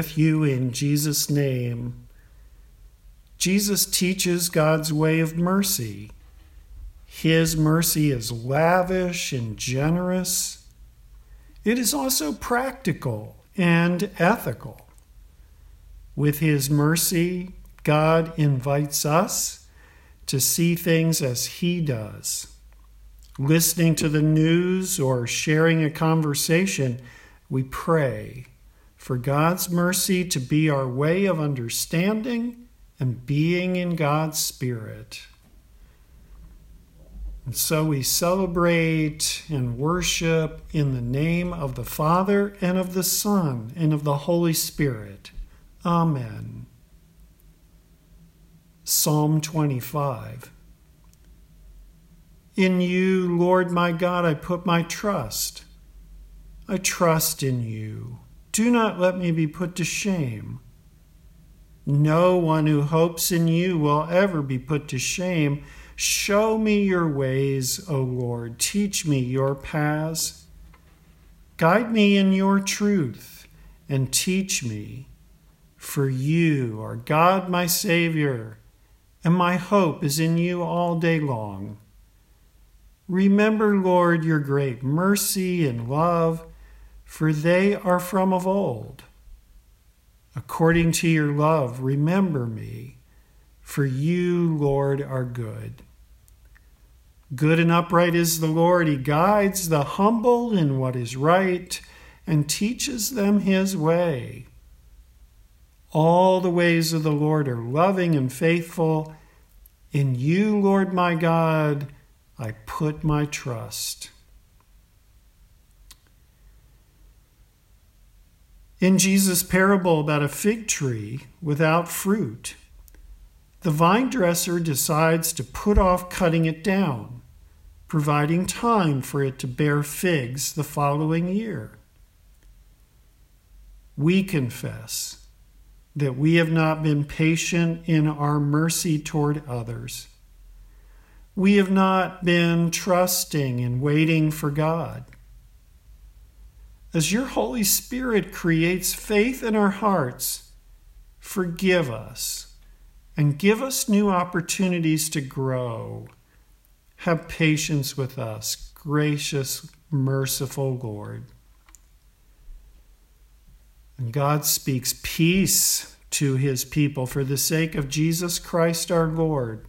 With you in Jesus' name. Jesus teaches God's way of mercy. His mercy is lavish and generous. It is also practical and ethical. With His mercy, God invites us to see things as He does. Listening to the news or sharing a conversation, we pray for God's mercy to be our way of understanding and being in God's Spirit. And so we celebrate and worship in the name of the Father and of the Son and of the Holy Spirit. Amen. Psalm 25. In you, Lord my God, I put my trust. I trust in you. Do not let me be put to shame. No one who hopes in you will ever be put to shame. Show me your ways, O Lord. Teach me your paths. Guide me in your truth and teach me. For you are God, my Savior, and my hope is in you all day long. Remember, Lord, your great mercy and love for they are from of old. According to your love, remember me, for you, Lord, are good. Good and upright is the Lord. He guides the humble in what is right and teaches them his way. All the ways of the Lord are loving and faithful. In you, Lord my God, I put my trust. In Jesus' parable about a fig tree without fruit, the vine dresser decides to put off cutting it down, providing time for it to bear figs the following year. We confess that we have not been patient in our mercy toward others. We have not been trusting and waiting for God. As your Holy Spirit creates faith in our hearts, forgive us and give us new opportunities to grow. Have patience with us, gracious, merciful Lord. And God speaks peace to his people for the sake of Jesus Christ our Lord.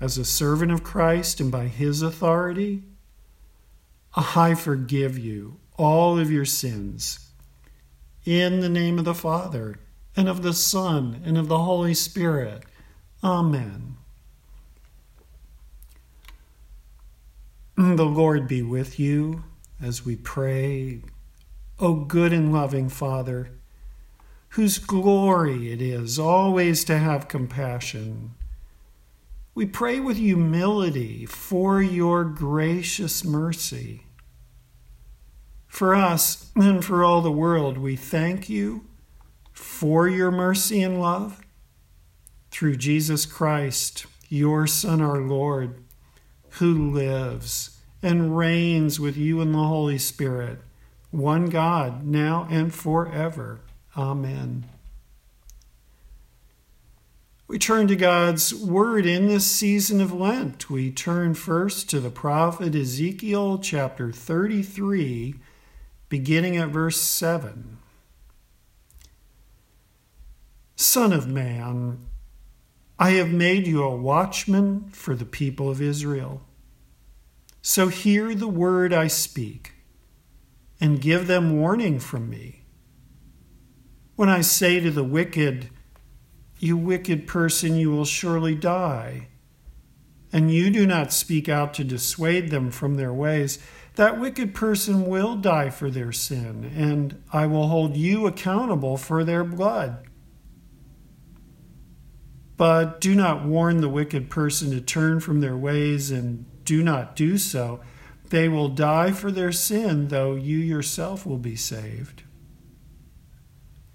As a servant of Christ and by his authority, I forgive you all of your sins. In the name of the Father, and of the Son, and of the Holy Spirit. Amen. The Lord be with you as we pray. O good and loving Father, whose glory it is always to have compassion, we pray with humility for your gracious mercy for us and for all the world, we thank you for your mercy and love through Jesus Christ, your Son, our Lord, who lives and reigns with you in the Holy Spirit, one God, now and forever. Amen. We turn to God's Word in this season of Lent. We turn first to the prophet Ezekiel, chapter 33 beginning at verse 7. Son of man, I have made you a watchman for the people of Israel. So hear the word I speak and give them warning from me. When I say to the wicked, You wicked person, you will surely die, and you do not speak out to dissuade them from their ways, that wicked person will die for their sin, and I will hold you accountable for their blood. But do not warn the wicked person to turn from their ways, and do not do so. They will die for their sin, though you yourself will be saved.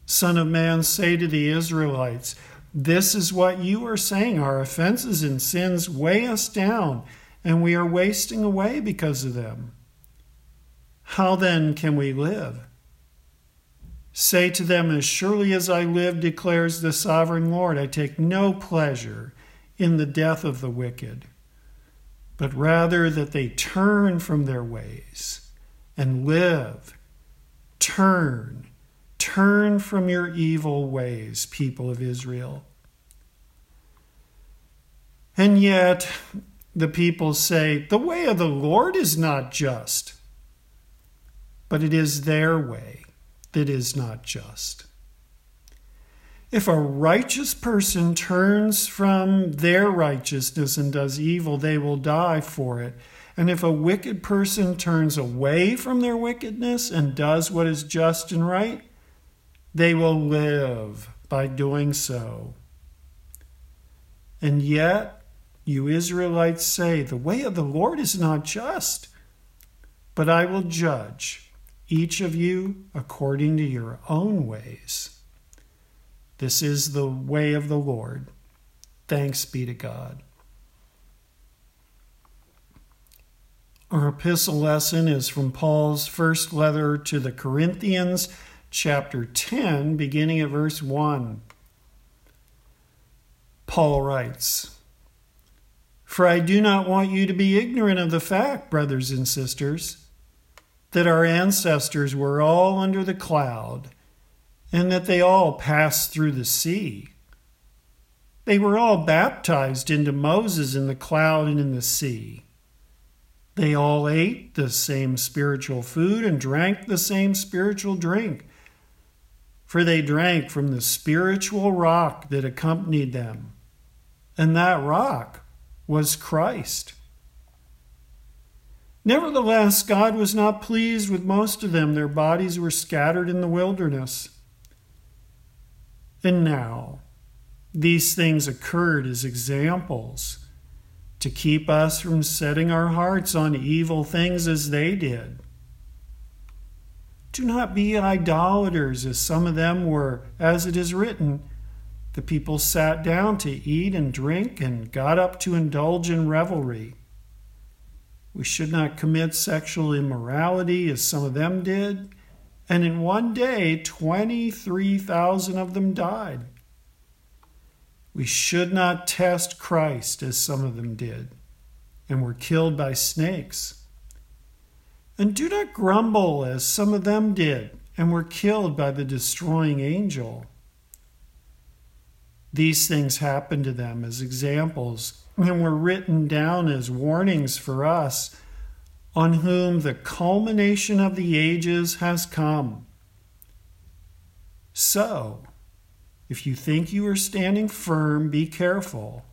Son of man, say to the Israelites, This is what you are saying. Our offenses and sins weigh us down, and we are wasting away because of them. How then can we live? Say to them, As surely as I live, declares the sovereign Lord, I take no pleasure in the death of the wicked, but rather that they turn from their ways and live. Turn, turn from your evil ways, people of Israel. And yet, the people say, The way of the Lord is not just, but it is their way that is not just. If a righteous person turns from their righteousness and does evil, they will die for it. And if a wicked person turns away from their wickedness and does what is just and right, they will live by doing so. And yet, you Israelites say, The way of the Lord is not just, but I will judge each of you according to your own ways. This is the way of the Lord. Thanks be to God. Our epistle lesson is from Paul's first letter to the Corinthians, chapter 10, beginning at verse 1. Paul writes, For I do not want you to be ignorant of the fact, brothers and sisters that our ancestors were all under the cloud and that they all passed through the sea. They were all baptized into Moses in the cloud and in the sea. They all ate the same spiritual food and drank the same spiritual drink, for they drank from the spiritual rock that accompanied them, and that rock was Christ. Nevertheless, God was not pleased with most of them. Their bodies were scattered in the wilderness. And now, these things occurred as examples to keep us from setting our hearts on evil things as they did. Do not be idolaters, as some of them were, as it is written. The people sat down to eat and drink and got up to indulge in revelry. We should not commit sexual immorality as some of them did. And in one day, 23,000 of them died. We should not test Christ as some of them did and were killed by snakes. And do not grumble as some of them did and were killed by the destroying angel. These things happen to them as examples and were written down as warnings for us, on whom the culmination of the ages has come. So, if you think you are standing firm, be careful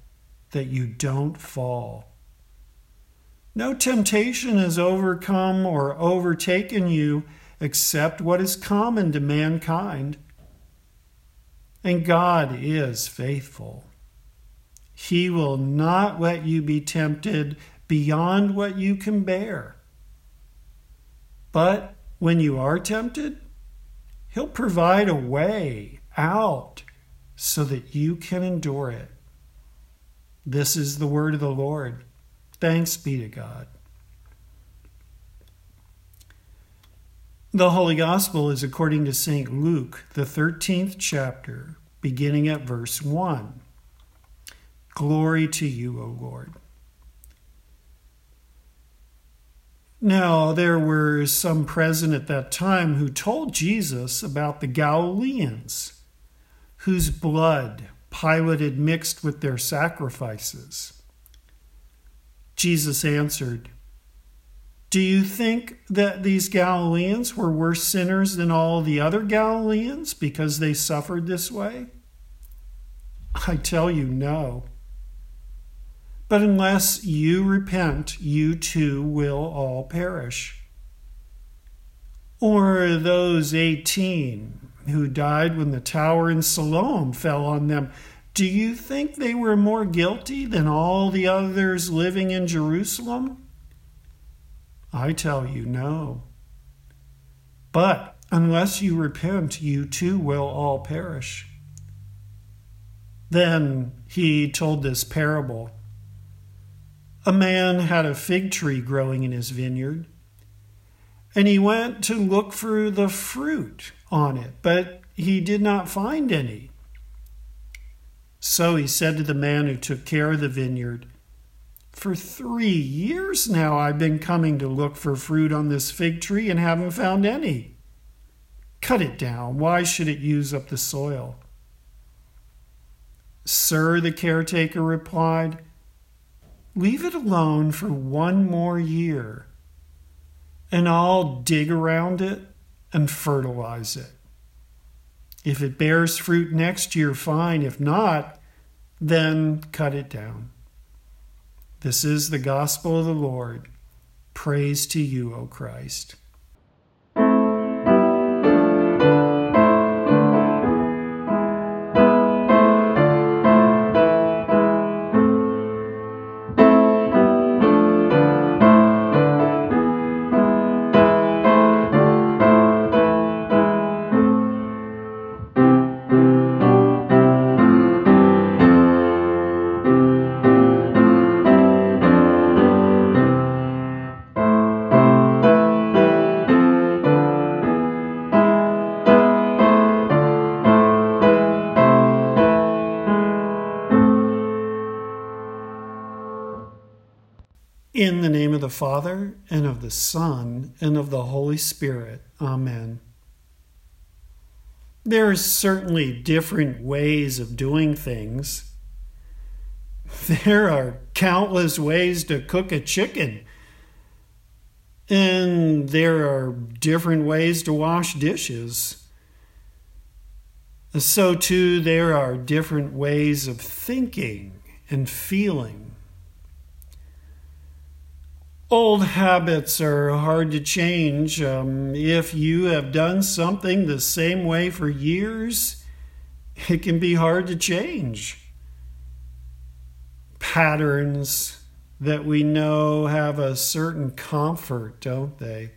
that you don't fall. No temptation has overcome or overtaken you except what is common to mankind. And God is faithful. He will not let you be tempted beyond what you can bear. But when you are tempted, He'll provide a way out so that you can endure it. This is the word of the Lord. Thanks be to God. The Holy Gospel is according to St. Luke, the 13th chapter, beginning at verse 1. Glory to you, O Lord. Now, there were some present at that time who told Jesus about the Galileans, whose blood Pilate had mixed with their sacrifices. Jesus answered, Do you think that these Galileans were worse sinners than all the other Galileans because they suffered this way? I tell you, no. But unless you repent, you too will all perish. Or those 18 who died when the tower in Siloam fell on them, do you think they were more guilty than all the others living in Jerusalem? I tell you, no. But unless you repent, you too will all perish. Then he told this parable. A man had a fig tree growing in his vineyard, and he went to look for the fruit on it, but he did not find any. So he said to the man who took care of the vineyard, For three years now I've been coming to look for fruit on this fig tree and haven't found any. Cut it down. Why should it use up the soil? Sir, the caretaker replied, Leave it alone for one more year, and I'll dig around it and fertilize it. If it bears fruit next year, fine. If not, then cut it down. This is the gospel of the Lord. Praise to you, O Christ. The Father, and of the Son, and of the Holy Spirit. Amen. There are certainly different ways of doing things. There are countless ways to cook a chicken. And there are different ways to wash dishes. So, too, there are different ways of thinking and feeling. Old habits are hard to change. Um, if you have done something the same way for years, it can be hard to change. Patterns that we know have a certain comfort, don't they?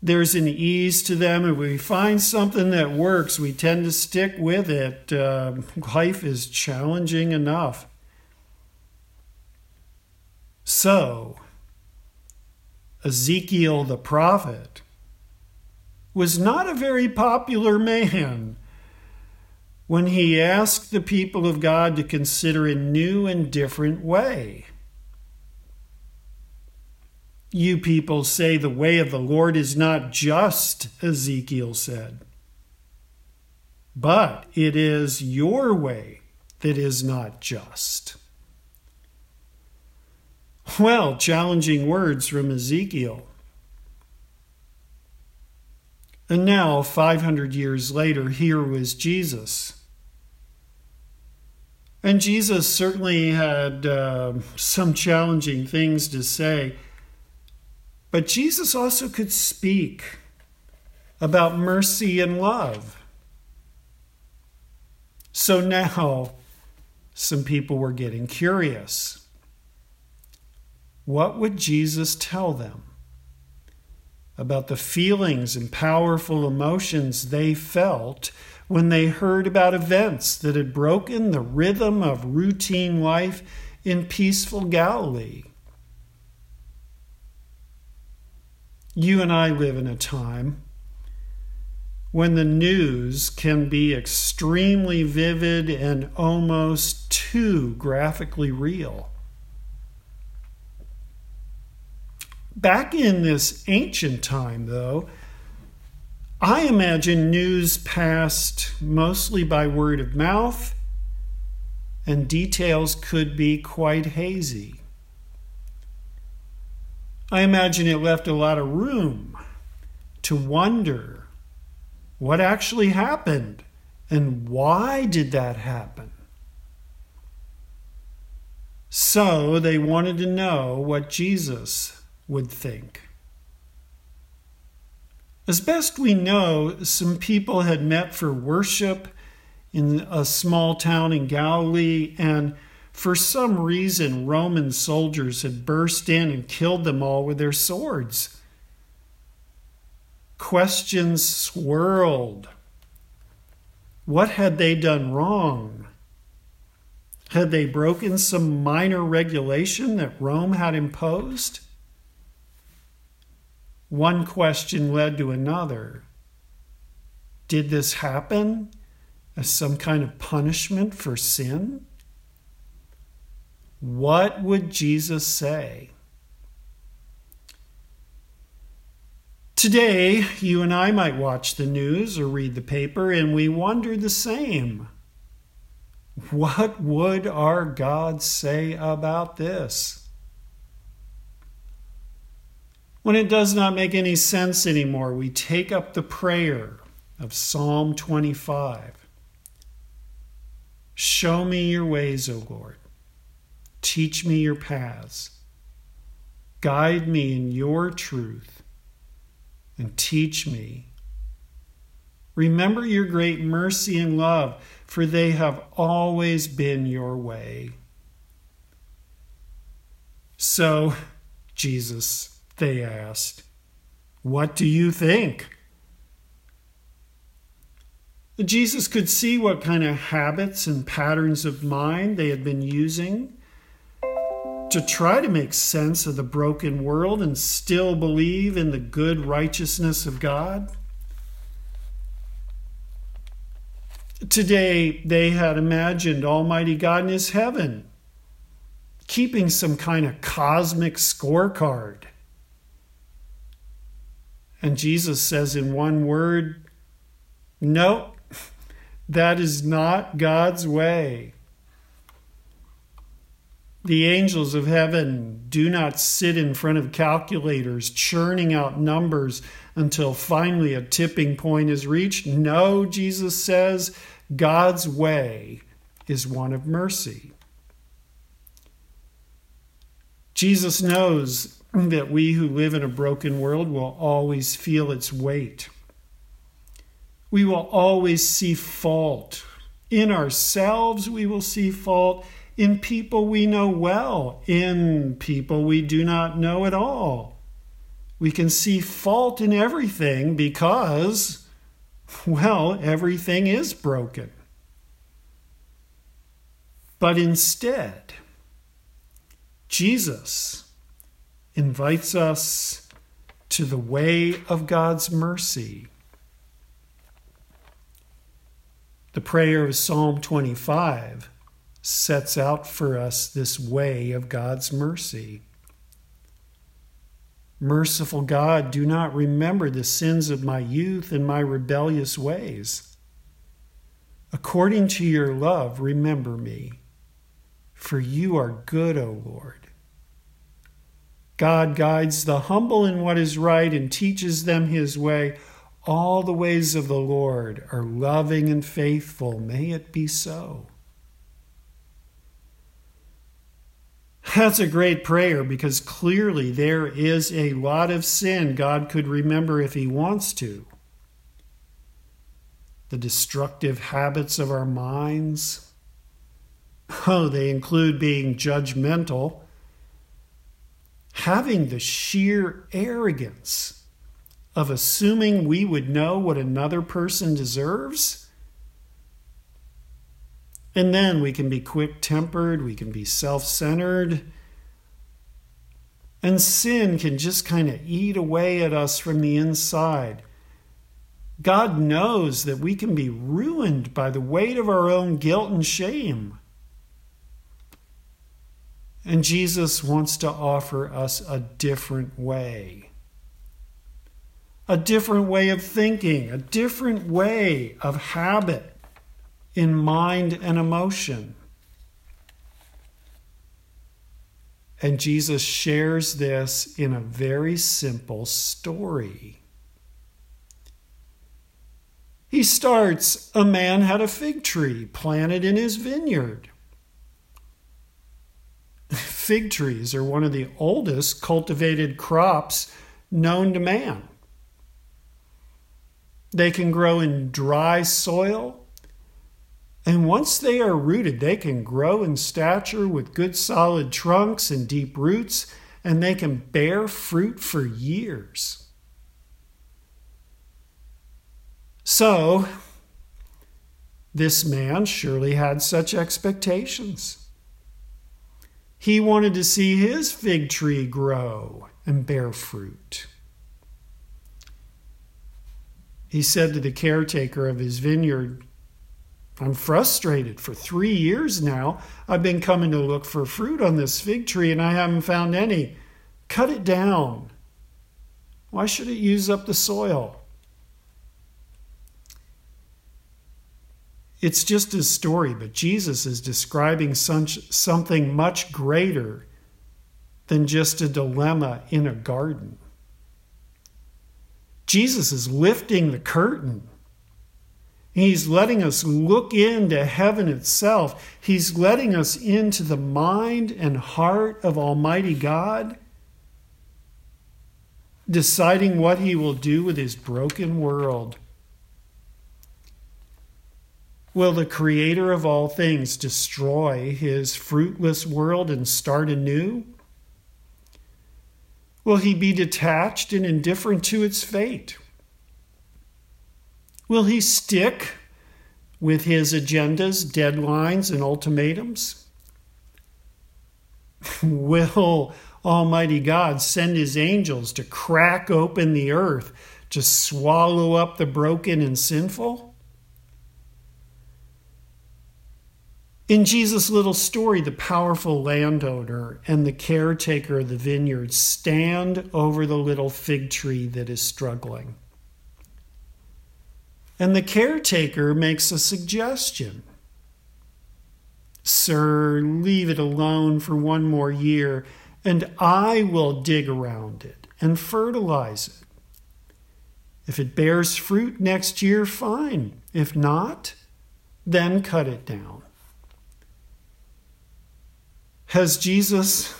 There's an ease to them, and we find something that works, we tend to stick with it. Uh, life is challenging enough. So, Ezekiel the prophet was not a very popular man when he asked the people of God to consider a new and different way. You people say the way of the Lord is not just, Ezekiel said, but it is your way that is not just. Well, challenging words from Ezekiel. And now, 500 years later, here was Jesus. And Jesus certainly had uh, some challenging things to say, but Jesus also could speak about mercy and love. So now, some people were getting curious. What would Jesus tell them about the feelings and powerful emotions they felt when they heard about events that had broken the rhythm of routine life in peaceful Galilee? You and I live in a time when the news can be extremely vivid and almost too graphically real. Back in this ancient time, though, I imagine news passed mostly by word of mouth, and details could be quite hazy. I imagine it left a lot of room to wonder what actually happened and why did that happen. So they wanted to know what Jesus would think. As best we know, some people had met for worship in a small town in Galilee, and for some reason, Roman soldiers had burst in and killed them all with their swords. Questions swirled. What had they done wrong? Had they broken some minor regulation that Rome had imposed? One question led to another. Did this happen as some kind of punishment for sin? What would Jesus say? Today, you and I might watch the news or read the paper and we wonder the same. What would our God say about this? When it does not make any sense anymore, we take up the prayer of Psalm 25. Show me your ways, O Lord. Teach me your paths. Guide me in your truth and teach me. Remember your great mercy and love, for they have always been your way. So, Jesus, they asked, what do you think? Jesus could see what kind of habits and patterns of mind they had been using to try to make sense of the broken world and still believe in the good righteousness of God. Today, they had imagined Almighty God in His heaven, keeping some kind of cosmic scorecard. And Jesus says in one word, No, that is not God's way. The angels of heaven do not sit in front of calculators churning out numbers until finally a tipping point is reached. No, Jesus says, God's way is one of mercy. Jesus knows that we who live in a broken world will always feel its weight. We will always see fault. In ourselves, we will see fault. In people we know well, in people we do not know at all. We can see fault in everything because, well, everything is broken. But instead, Jesus invites us to the way of God's mercy The prayer of Psalm 25 sets out for us this way of God's mercy. Merciful God, do not remember the sins of my youth and my rebellious ways. According to your love, remember me, for you are good, O Lord. God guides the humble in what is right and teaches them his way. All the ways of the Lord are loving and faithful. May it be so. That's a great prayer because clearly there is a lot of sin God could remember if He wants to. The destructive habits of our minds. Oh, they include being judgmental, having the sheer arrogance of assuming we would know what another person deserves. And then we can be quick tempered, we can be self centered. And sin can just kind of eat away at us from the inside. God knows that we can be ruined by the weight of our own guilt and shame. And Jesus wants to offer us a different way a different way of thinking, a different way of habit in mind and emotion. And Jesus shares this in a very simple story. He starts A man had a fig tree planted in his vineyard. Fig trees are one of the oldest cultivated crops known to man. They can grow in dry soil. And once they are rooted, they can grow in stature with good solid trunks and deep roots, and they can bear fruit for years. So, this man surely had such expectations. He wanted to see his fig tree grow and bear fruit. He said to the caretaker of his vineyard, I'm frustrated. For three years now, I've been coming to look for fruit on this fig tree and I haven't found any. Cut it down. Why should it use up the soil? It's just a story, but Jesus is describing something much greater than just a dilemma in a garden. Jesus is lifting the curtain. He's letting us look into heaven itself. He's letting us into the mind and heart of Almighty God, deciding what He will do with His broken world. Will the Creator of all things destroy His fruitless world and start anew? Will he be detached and indifferent to its fate? Will he stick with his agendas, deadlines, and ultimatums? Will Almighty God send his angels to crack open the earth to swallow up the broken and sinful? In Jesus' little story, the powerful landowner and the caretaker of the vineyard stand over the little fig tree that is struggling. And the caretaker makes a suggestion Sir, leave it alone for one more year, and I will dig around it and fertilize it. If it bears fruit next year, fine. If not, then cut it down. Has Jesus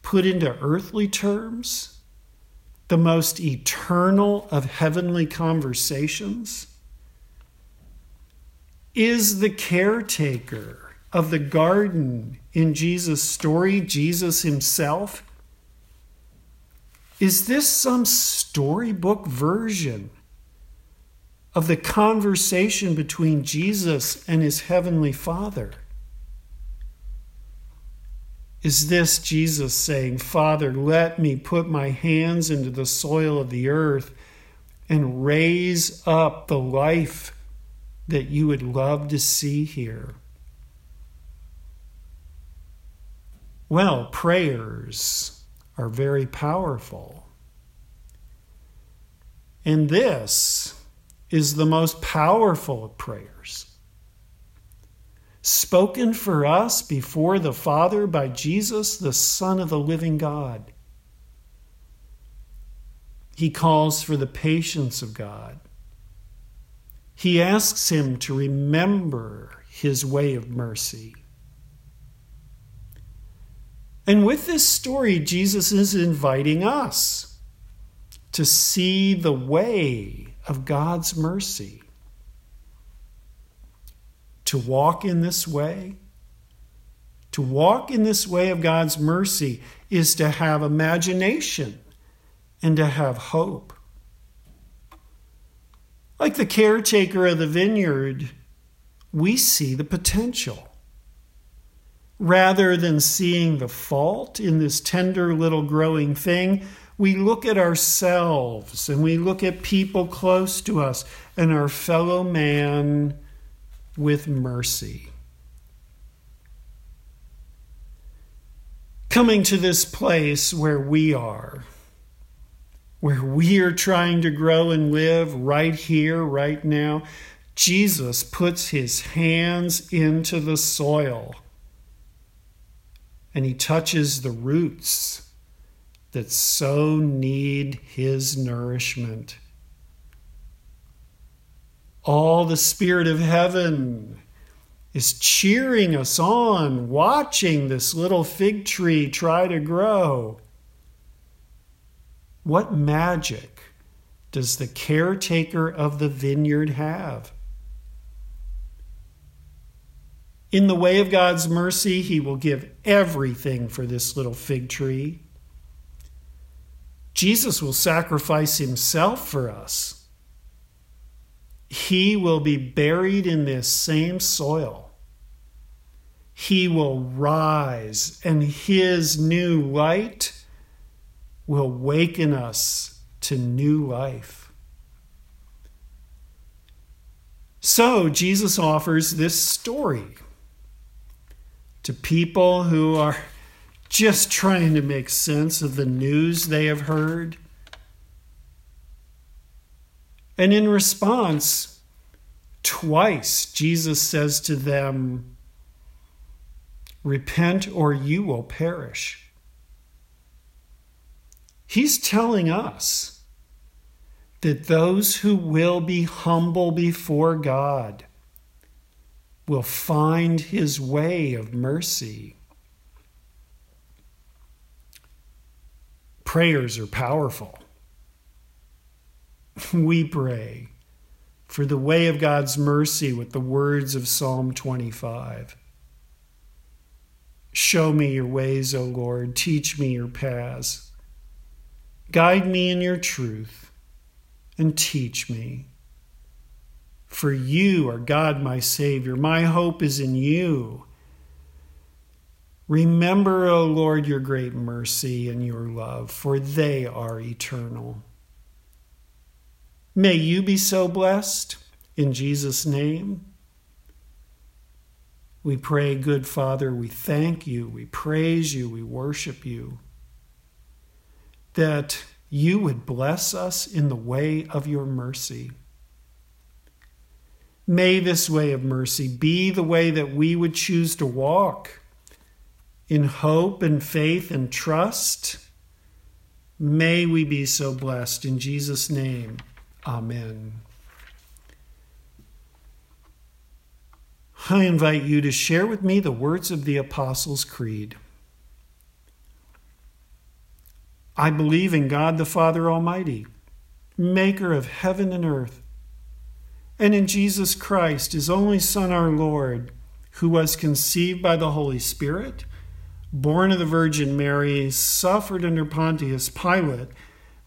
put into earthly terms the most eternal of heavenly conversations? Is the caretaker of the garden in Jesus' story Jesus himself? Is this some storybook version of the conversation between Jesus and his heavenly Father? Is this Jesus saying, Father, let me put my hands into the soil of the earth and raise up the life that you would love to see here? Well, prayers are very powerful. And this is the most powerful of prayers spoken for us before the Father by Jesus, the Son of the living God. He calls for the patience of God. He asks him to remember his way of mercy. And with this story, Jesus is inviting us to see the way of God's mercy to walk in this way. To walk in this way of God's mercy is to have imagination and to have hope. Like the caretaker of the vineyard, we see the potential. Rather than seeing the fault in this tender little growing thing, we look at ourselves and we look at people close to us and our fellow man with mercy. Coming to this place where we are, where we are trying to grow and live right here, right now, Jesus puts his hands into the soil and he touches the roots that so need his nourishment all the Spirit of heaven is cheering us on, watching this little fig tree try to grow. What magic does the caretaker of the vineyard have? In the way of God's mercy, He will give everything for this little fig tree. Jesus will sacrifice Himself for us he will be buried in this same soil. He will rise, and his new light will waken us to new life. So Jesus offers this story to people who are just trying to make sense of the news they have heard. And in response, twice Jesus says to them, Repent or you will perish. He's telling us that those who will be humble before God will find his way of mercy. Prayers are powerful. We pray for the way of God's mercy with the words of Psalm 25. Show me your ways, O Lord. Teach me your paths. Guide me in your truth and teach me. For you are God, my Savior. My hope is in you. Remember, O Lord, your great mercy and your love, for they are eternal. May you be so blessed in Jesus' name. We pray, good Father, we thank you, we praise you, we worship you, that you would bless us in the way of your mercy. May this way of mercy be the way that we would choose to walk in hope and faith and trust. May we be so blessed. In Jesus' name, amen. I invite you to share with me the words of the Apostles' Creed. I believe in God the Father Almighty, maker of heaven and earth, and in Jesus Christ, his only Son, our Lord, who was conceived by the Holy Spirit, born of the Virgin Mary, suffered under Pontius Pilate,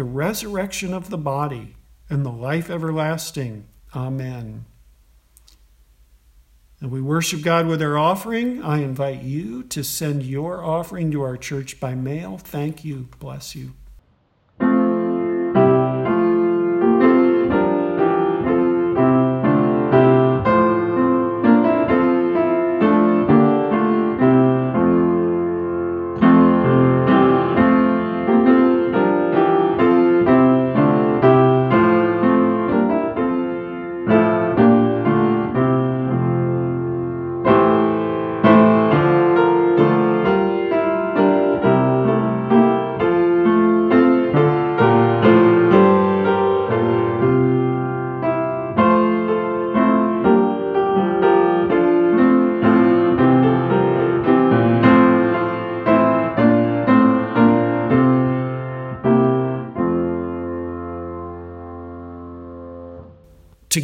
the resurrection of the body, and the life everlasting. Amen and we worship God with our offering, I invite you to send your offering to our church by mail. Thank you. Bless you.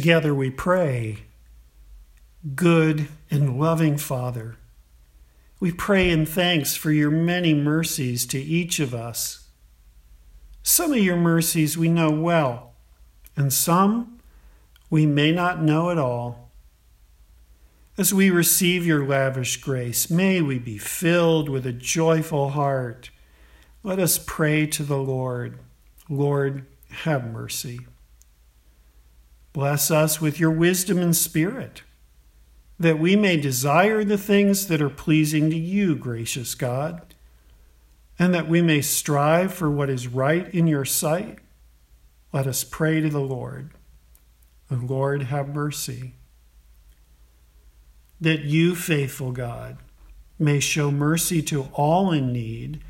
Together we pray, Good and loving Father, we pray in thanks for your many mercies to each of us. Some of your mercies we know well, and some we may not know at all. As we receive your lavish grace, may we be filled with a joyful heart. Let us pray to the Lord. Lord, have mercy. Bless us with your wisdom and spirit, that we may desire the things that are pleasing to you, gracious God, and that we may strive for what is right in your sight. Let us pray to the Lord. The Lord, have mercy. That you, faithful God, may show mercy to all in need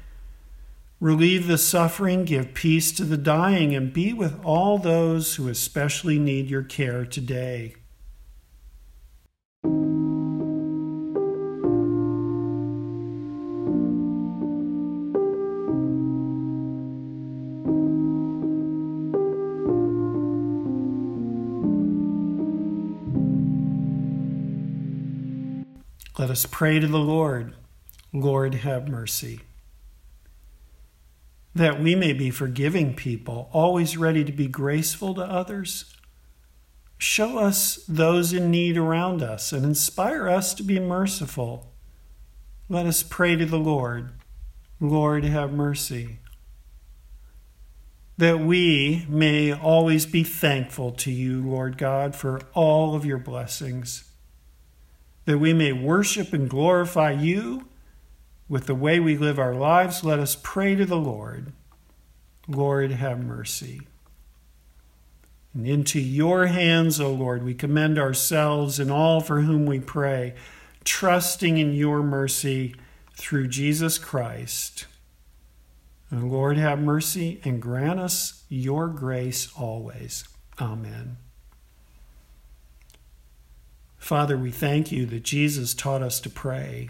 Relieve the suffering, give peace to the dying, and be with all those who especially need your care today. Let us pray to the Lord. Lord, have mercy. That we may be forgiving people, always ready to be graceful to others. Show us those in need around us and inspire us to be merciful. Let us pray to the Lord. Lord, have mercy. That we may always be thankful to you, Lord God, for all of your blessings. That we may worship and glorify you with the way we live our lives, let us pray to the Lord. Lord, have mercy. And into your hands, O Lord, we commend ourselves and all for whom we pray, trusting in your mercy through Jesus Christ. And Lord, have mercy and grant us your grace always. Amen. Father, we thank you that Jesus taught us to pray.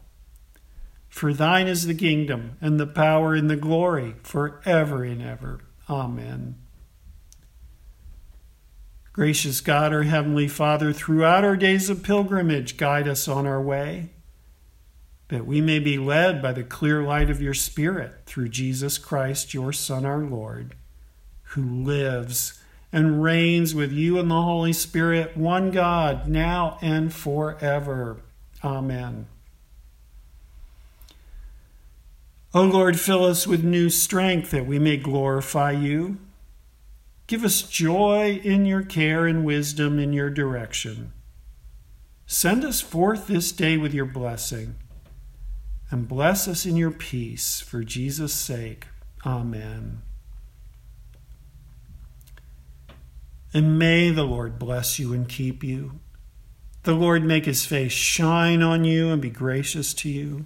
For thine is the kingdom, and the power, and the glory, for ever and ever. Amen. Gracious God, our Heavenly Father, throughout our days of pilgrimage, guide us on our way, that we may be led by the clear light of your Spirit through Jesus Christ, your Son, our Lord, who lives and reigns with you and the Holy Spirit, one God, now and forever. Amen. O Lord, fill us with new strength that we may glorify you. Give us joy in your care and wisdom in your direction. Send us forth this day with your blessing, and bless us in your peace for Jesus' sake. Amen. And may the Lord bless you and keep you. The Lord make his face shine on you and be gracious to you.